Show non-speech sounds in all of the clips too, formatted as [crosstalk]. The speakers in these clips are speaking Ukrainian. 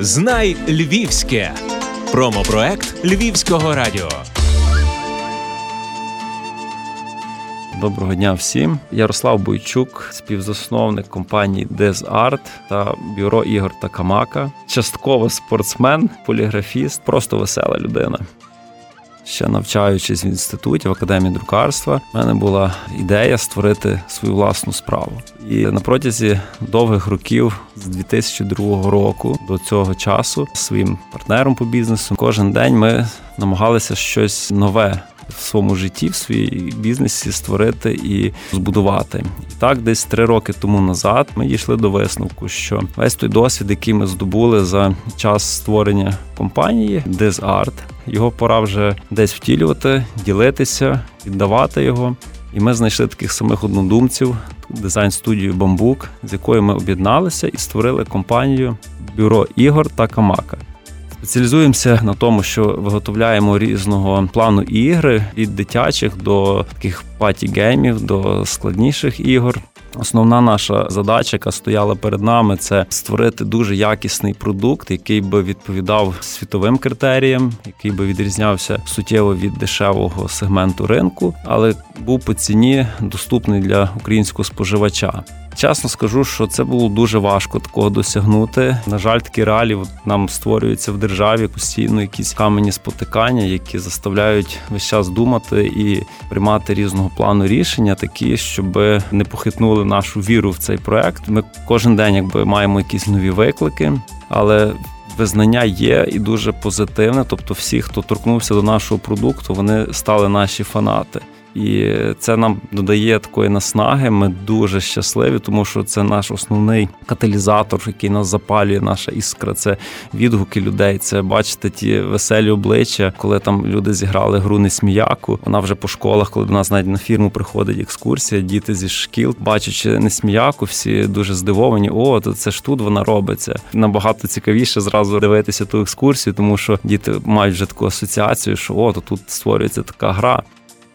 Знай Львівське. Промопроект Львівського радіо. Доброго дня всім. Ярослав Бойчук, співзасновник компанії DesArt та бюро ігор Такамака. Частково спортсмен, поліграфіст, просто весела людина. Ще навчаючись в інституті в академії друкарства, в мене була ідея створити свою власну справу. І на протязі довгих років з 2002 року до цього часу своїм партнером по бізнесу кожен день ми намагалися щось нове. В своєму житті, в своїй бізнесі створити і збудувати. І так, десь три роки тому назад ми дійшли до висновку, що весь той досвід, який ми здобули за час створення компанії DesArt, його пора вже десь втілювати, ділитися, віддавати його. І ми знайшли таких самих однодумців, дизайн-студію Бамбук, з якою ми об'єдналися і створили компанію Бюро ігор та Камака. Спеціалізуємося на тому, що виготовляємо різного плану ігри від дитячих до таких паті-геймів, до складніших ігор. Основна наша задача, яка стояла перед нами, це створити дуже якісний продукт, який би відповідав світовим критеріям, який би відрізнявся суттєво від дешевого сегменту ринку, але був по ціні доступний для українського споживача. Чесно скажу, що це було дуже важко такого досягнути. На жаль, такі реалії нам створюються в державі постійно якісь камені спотикання, які заставляють весь час думати і приймати різного плану рішення, такі, щоб не похитнули нашу віру в цей проект. Ми кожен день, якби маємо якісь нові виклики, але Визнання є і дуже позитивне. Тобто, всі, хто торкнувся до нашого продукту, вони стали наші фанати. І це нам додає такої наснаги. Ми дуже щасливі, тому що це наш основний каталізатор, який нас запалює, наша іскра. Це відгуки людей. Це бачите ті веселі обличчя, коли там люди зіграли гру несміяку. Вона вже по школах, коли до нас навіть на фірму приходить екскурсія, діти зі шкіл, бачачи несміяку, всі дуже здивовані. О, то це ж тут вона робиться. Набагато цікавіше зразу дивитися ту екскурсію, тому що діти мають вже таку асоціацію, що о, то тут створюється така гра.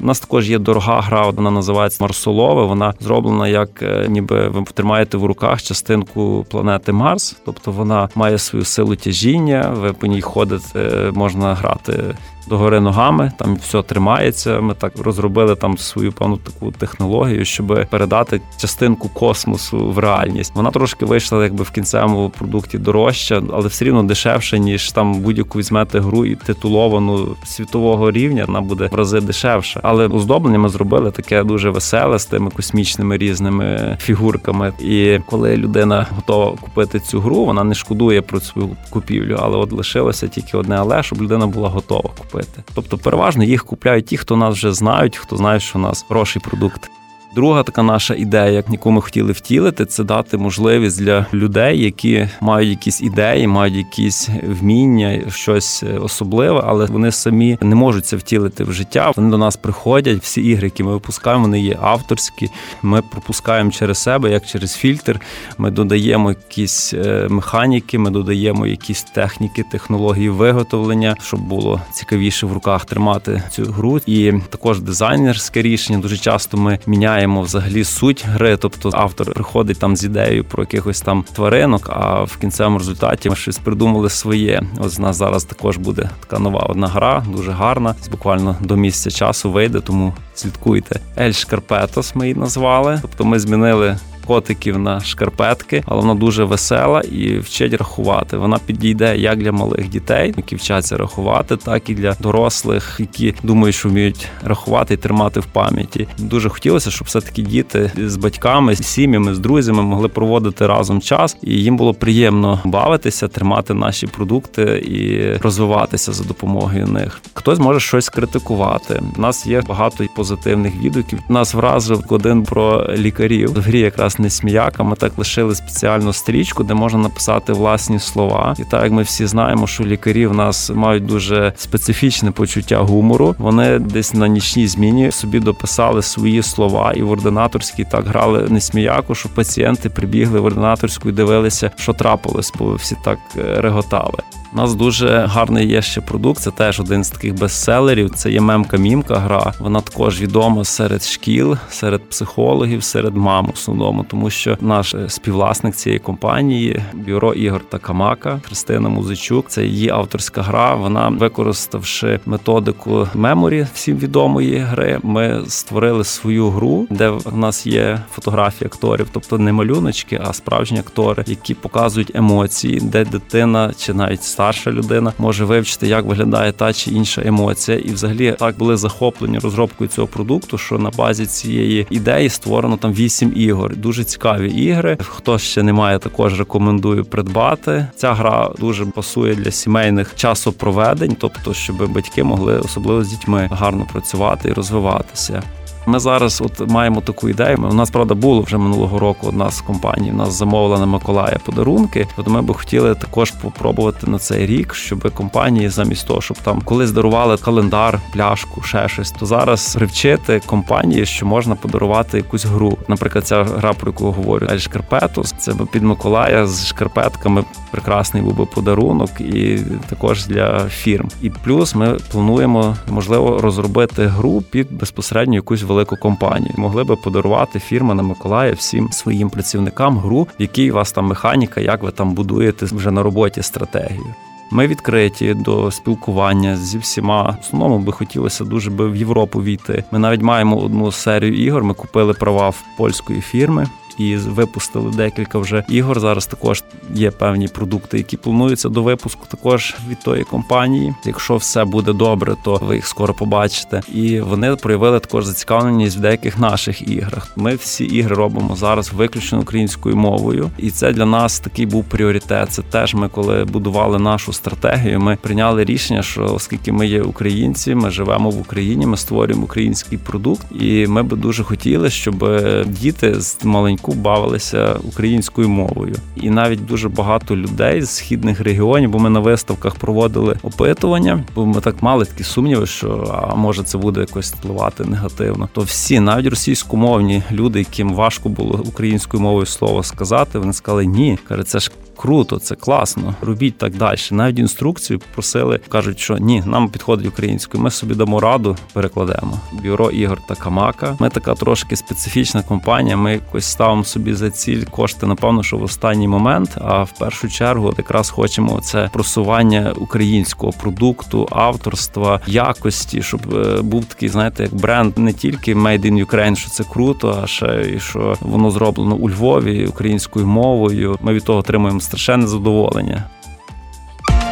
У нас також є дорога гра, вона називається Марсолове. Вона зроблена як е, ніби ви тримаєте в руках частинку планети Марс, тобто вона має свою силу тяжіння. Ви по ній ходите, можна грати догори ногами, там все тримається. Ми так розробили там свою певну таку технологію, щоб передати частинку космосу в реальність. Вона трошки вийшла, якби в кінцевому продукті дорожча, але все рівно дешевше, ніж там будь-яку візьмете гру і титуловану світового рівня. Вона буде в рази дешевше. Але оздоблення ми зробили таке дуже веселе з тими космічними різними фігурками. І коли людина готова купити цю гру, вона не шкодує про свою купівлю, але от лишилося тільки одне, але щоб людина була готова купити купити. Тобто, переважно їх купляють ті, хто нас вже знають, хто знає, що у нас хороший продукт. Друга така наша ідея, яку ми хотіли втілити, це дати можливість для людей, які мають якісь ідеї, мають якісь вміння, щось особливе, але вони самі не можуть це втілити в життя. Вони до нас приходять. Всі ігри, які ми випускаємо, вони є авторські. Ми пропускаємо через себе, як через фільтр. Ми додаємо якісь е, механіки, ми додаємо якісь техніки, технології виготовлення, щоб було цікавіше в руках тримати цю гру. І також дизайнерське рішення. Дуже часто ми міняємо міняємо взагалі суть гри. Тобто автор приходить там з ідеєю про якихось там тваринок, а в кінцевому результаті ми щось придумали своє. Ось у нас зараз також буде така нова одна гра, дуже гарна. Буквально до місця часу вийде, тому слідкуйте. Ель Шкарпетос ми її назвали. Тобто ми змінили котиків на шкарпетки, але вона дуже весела і вчить рахувати. Вона підійде як для малих дітей, які вчаться рахувати, так і для дорослих, які думають, що вміють рахувати і тримати в пам'яті. Дуже хотілося, щоб все таки діти з батьками, з сім'ями, з друзями могли проводити разом час, і їм було приємно бавитися, тримати наші продукти і розвиватися за допомогою них. Хтось може щось критикувати. У нас є багато позитивних відгуків. Нас вразив один про лікарів. В грі якраз не сміяка. Ми так лишили спеціальну стрічку, де можна написати власні слова. І так як ми всі знаємо, що лікарі в нас мають дуже специфічне почуття гумору. Вони десь на нічній зміні собі дописали свої слова, і в ординаторській так грали несміяку, що пацієнти прибігли в ординаторську і дивилися, що трапилось, бо всі так е, реготали. У нас дуже гарний є ще продукт. Це теж один з таких бестселерів. Це є мемка мімка гра. Вона також відома серед шкіл, серед психологів, серед мам в основному, тому що наш е, співвласник цієї компанії, бюро Ігор Такамака, Христина Музичук. Це її авторська гра. Вона використавши методику меморі всім відомої гри. Ми створили свою гру, де в нас є фотографії акторів, тобто не малюночки, а справжні актори, які показують емоції, де дитина чи навіть старша людина може вивчити, як виглядає та чи інша емоція, і взагалі так були захоплені розробкою цього продукту, що на базі цієї ідеї створено там вісім ігор. Дуже цікаві ігри. Хто ще не має, також рекомендую придбати. Ця гра дуже пасує для сімейних часопроведень, тобто, щоб батьки могли особливо з дітьми гарно працювати і розвиватися. Ми зараз от маємо таку ідею. У нас правда було вже минулого року одна з компаній. Нас замовила на Миколая подарунки. От ми би хотіли також попробувати на цей рік, щоб компанії замість того, щоб там колись дарували календар, пляшку, ще щось, то зараз привчити компанії, що можна подарувати якусь гру. Наприклад, ця гра, про яку говорю, Ель Шкарпетус. Це під Миколая з шкарпетками. Прекрасний був би подарунок, і також для фірм. І плюс ми плануємо можливо розробити гру під безпосередньо якусь велику велику компанію. Могли би подарувати фірма на Миколая всім своїм працівникам гру, в якій у вас там механіка, як ви там будуєте вже на роботі стратегію. Ми відкриті до спілкування зі всіма. В основному би хотілося дуже би в Європу війти. Ми навіть маємо одну серію ігор. Ми купили права в польської фірми і випустили декілька вже ігор. Зараз також є певні продукти, які плануються до випуску. Також від тої компанії. Якщо все буде добре, то ви їх скоро побачите. І вони проявили також зацікавленість в деяких наших іграх. Ми всі ігри робимо зараз виключно українською мовою, і це для нас такий був пріоритет. Це теж ми, коли будували нашу стратегію, ми прийняли рішення, що оскільки ми є українці, ми живемо в Україні, ми створюємо український продукт, і ми би дуже хотіли, щоб діти з маленького року бавилися українською мовою, і навіть дуже багато людей з східних регіонів, бо ми на виставках проводили опитування, бо ми так мали такі сумніви, що а може це буде якось впливати негативно. То всі, навіть російськомовні люди, яким важко було українською мовою слово сказати, вони сказали ні. каже, це ж круто, це класно. Робіть так далі. Навіть інструкцію просили, кажуть, що ні, нам підходить українською. Ми собі дамо раду, перекладемо. Бюро Ігор та Камака. Ми така трошки специфічна компанія. Ми якось ставимо собі за ціль кошти, напевно, що в останній момент. А в першу чергу, якраз хочемо це просування українського продукту, авторства, якості, щоб е, був такий, знаєте, як бренд не тільки Made in Ukraine, що це круто, а ще і що воно зроблено у Львові українською мовою. Ми від того отримуємо страшенне задоволення.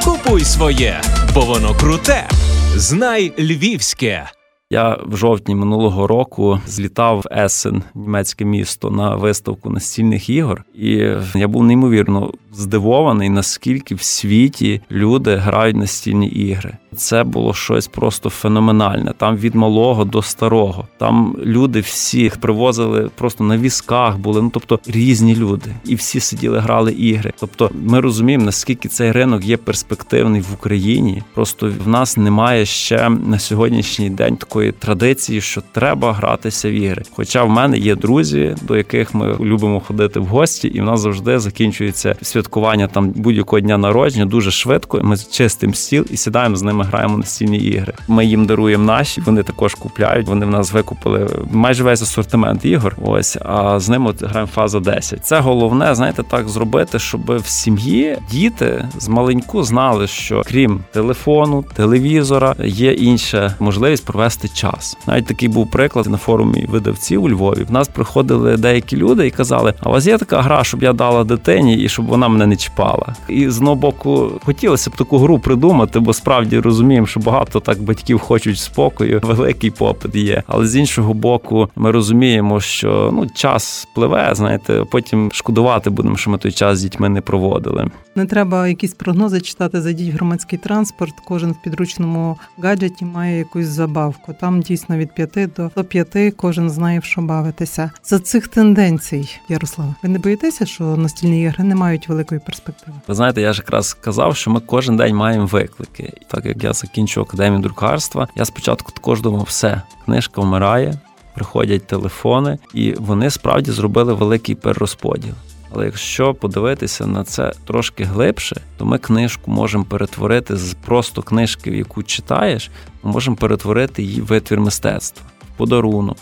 Купуй своє, бо воно круте. Знай львівське. Я в жовтні минулого року злітав в Есен, німецьке місто, на виставку настільних ігор, і я був неймовірно здивований, наскільки в світі люди грають настільні ігри. Це було щось просто феноменальне. Там від малого до старого. Там люди всіх привозили просто на візках були. Ну тобто різні люди, і всі сиділи, грали ігри. Тобто, ми розуміємо, наскільки цей ринок є перспективний в Україні. Просто в нас немає ще на сьогоднішній день такої традиції, що треба гратися в ігри. Хоча в мене є друзі, до яких ми любимо ходити в гості, і в нас завжди закінчується святкування там будь-якого дня народження дуже швидко. Ми чистим стіл і сідаємо з ними граємо настільні ігри. Ми їм даруємо наші, вони також купляють. Вони в нас викупили майже весь асортимент ігор. Ось а з ними от граємо фаза 10. Це головне, знаєте, так зробити, щоб в сім'ї діти з маленьку знали, що крім телефону, телевізора є інша можливість провести час. Навіть такий був приклад на форумі видавців у Львові. В нас приходили деякі люди і казали: А у вас є така гра, щоб я дала дитині і щоб вона мене не чіпала. І з одного боку хотілося б таку гру придумати, бо справді розуміємо, що багато так батьків хочуть спокою, [laughs] великий попит є. Але з іншого боку, ми розуміємо, що ну час пливе, знаєте, потім шкодувати будемо, що ми той час з дітьми не проводили. Не треба якісь прогнози читати. Зайдіть в громадський транспорт. Кожен в підручному гаджеті має якусь забавку. Там дійсно від 5 до 5 кожен знає в що бавитися. За цих тенденцій, Ярослава, ви не боїтеся, що настільні ігри не мають великої перспективи? Ви знаєте, я ж якраз казав, що ми кожен день маємо виклики, так як я закінчу академію друкарства, я спочатку також думав, все, книжка вмирає, приходять телефони, і вони справді зробили великий перерозподіл. Але якщо подивитися на це трошки глибше, то ми книжку можемо перетворити з просто книжки, яку читаєш, ми можемо перетворити її в витвір мистецтва, в подарунок.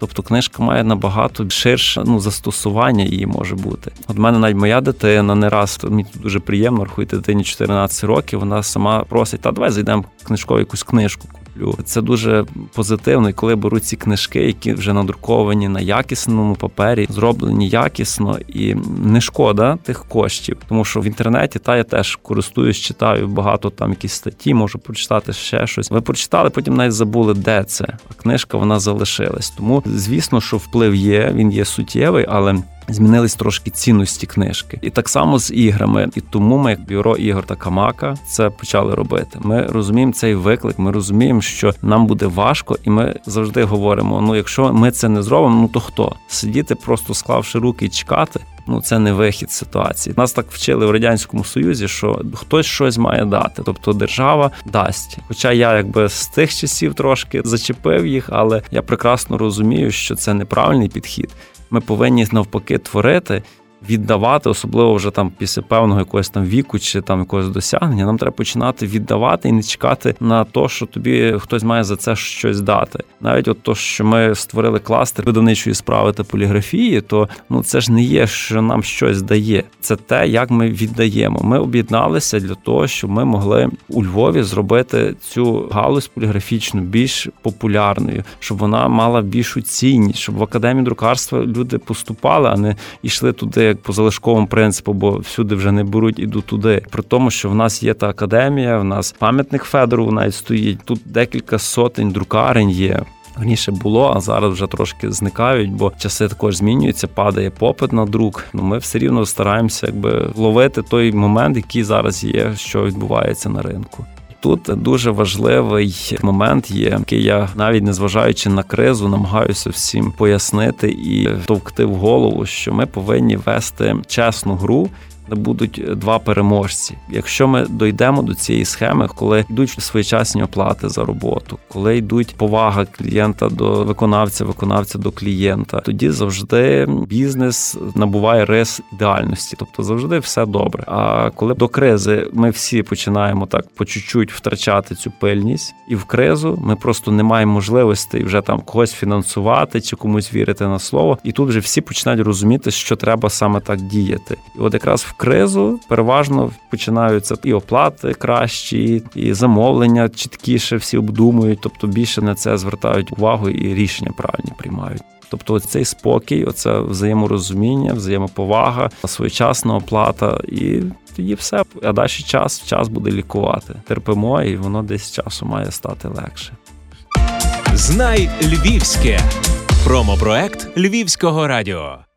Тобто книжка має набагато ширше ну, застосування її може бути. От мене навіть моя дитина не раз мені дуже приємно рахуйте дитині 14 років. Вона сама просить, та давай зайдемо книжкову якусь книжку куплю. Це дуже позитивно, і коли беруть ці книжки, які вже надруковані на якісному папері, зроблені якісно і не шкода тих коштів, тому що в інтернеті та я теж користуюсь, читаю багато там якісь статті, можу прочитати ще щось. Ви прочитали, потім навіть забули, де це. А книжка вона залишилась. Тому звісно, що вплив є, він є суттєвий, але. Змінились трошки цінності книжки, і так само з іграми. І тому ми, як бюро ігор та камака, це почали робити. Ми розуміємо цей виклик. Ми розуміємо, що нам буде важко, і ми завжди говоримо: ну, якщо ми це не зробимо, ну то хто сидіти, просто склавши руки і чекати. Ну, це не вихід ситуації. Нас так вчили в радянському союзі, що хтось щось має дати, тобто держава дасть. Хоча я якби з тих часів трошки зачепив їх, але я прекрасно розумію, що це неправильний підхід ми повинні навпаки творити віддавати, особливо вже там після певного якогось там віку чи там якогось досягнення, нам треба починати віддавати і не чекати на те, що тобі хтось має за це щось дати. Навіть от то, що ми створили кластер видавничої справи та поліграфії, то ну це ж не є, що нам щось дає. Це те, як ми віддаємо. Ми об'єдналися для того, щоб ми могли у Львові зробити цю галузь поліграфічну більш популярною, щоб вона мала більшу цінність, щоб в академії друкарства люди поступали, а не йшли туди як по залишковому принципу, бо всюди вже не беруть, ідуть туди. При тому, що в нас є та академія, в нас пам'ятник Федорову навіть стоїть. Тут декілька сотень друкарень є. Раніше було, а зараз вже трошки зникають, бо часи також змінюються, падає попит на друк. Ну ми все рівно стараємося, якби ловити той момент, який зараз є, що відбувається на ринку. Тут дуже важливий момент є, який я навіть незважаючи на кризу, намагаюся всім пояснити і товкти в голову, що ми повинні вести чесну гру будуть два переможці. Якщо ми дійдемо до цієї схеми, коли йдуть своєчасні оплати за роботу, коли йдуть повага клієнта до виконавця, виконавця до клієнта, тоді завжди бізнес набуває рис ідеальності, тобто завжди все добре. А коли до кризи ми всі починаємо так по чуть-чуть втрачати цю пильність, і в кризу ми просто не маємо можливості вже там когось фінансувати чи комусь вірити на слово, і тут вже всі починають розуміти, що треба саме так діяти. І от якраз в кризу переважно починаються і оплати кращі, і замовлення чіткіше всі обдумують, тобто більше на це звертають увагу і рішення правильні приймають. Тобто цей спокій, оце взаєморозуміння, взаємоповага, своєчасна оплата, і тоді все. А далі час час буде лікувати. Терпимо, і воно десь часу має стати легше. Знай Львівське промопроект Львівського радіо.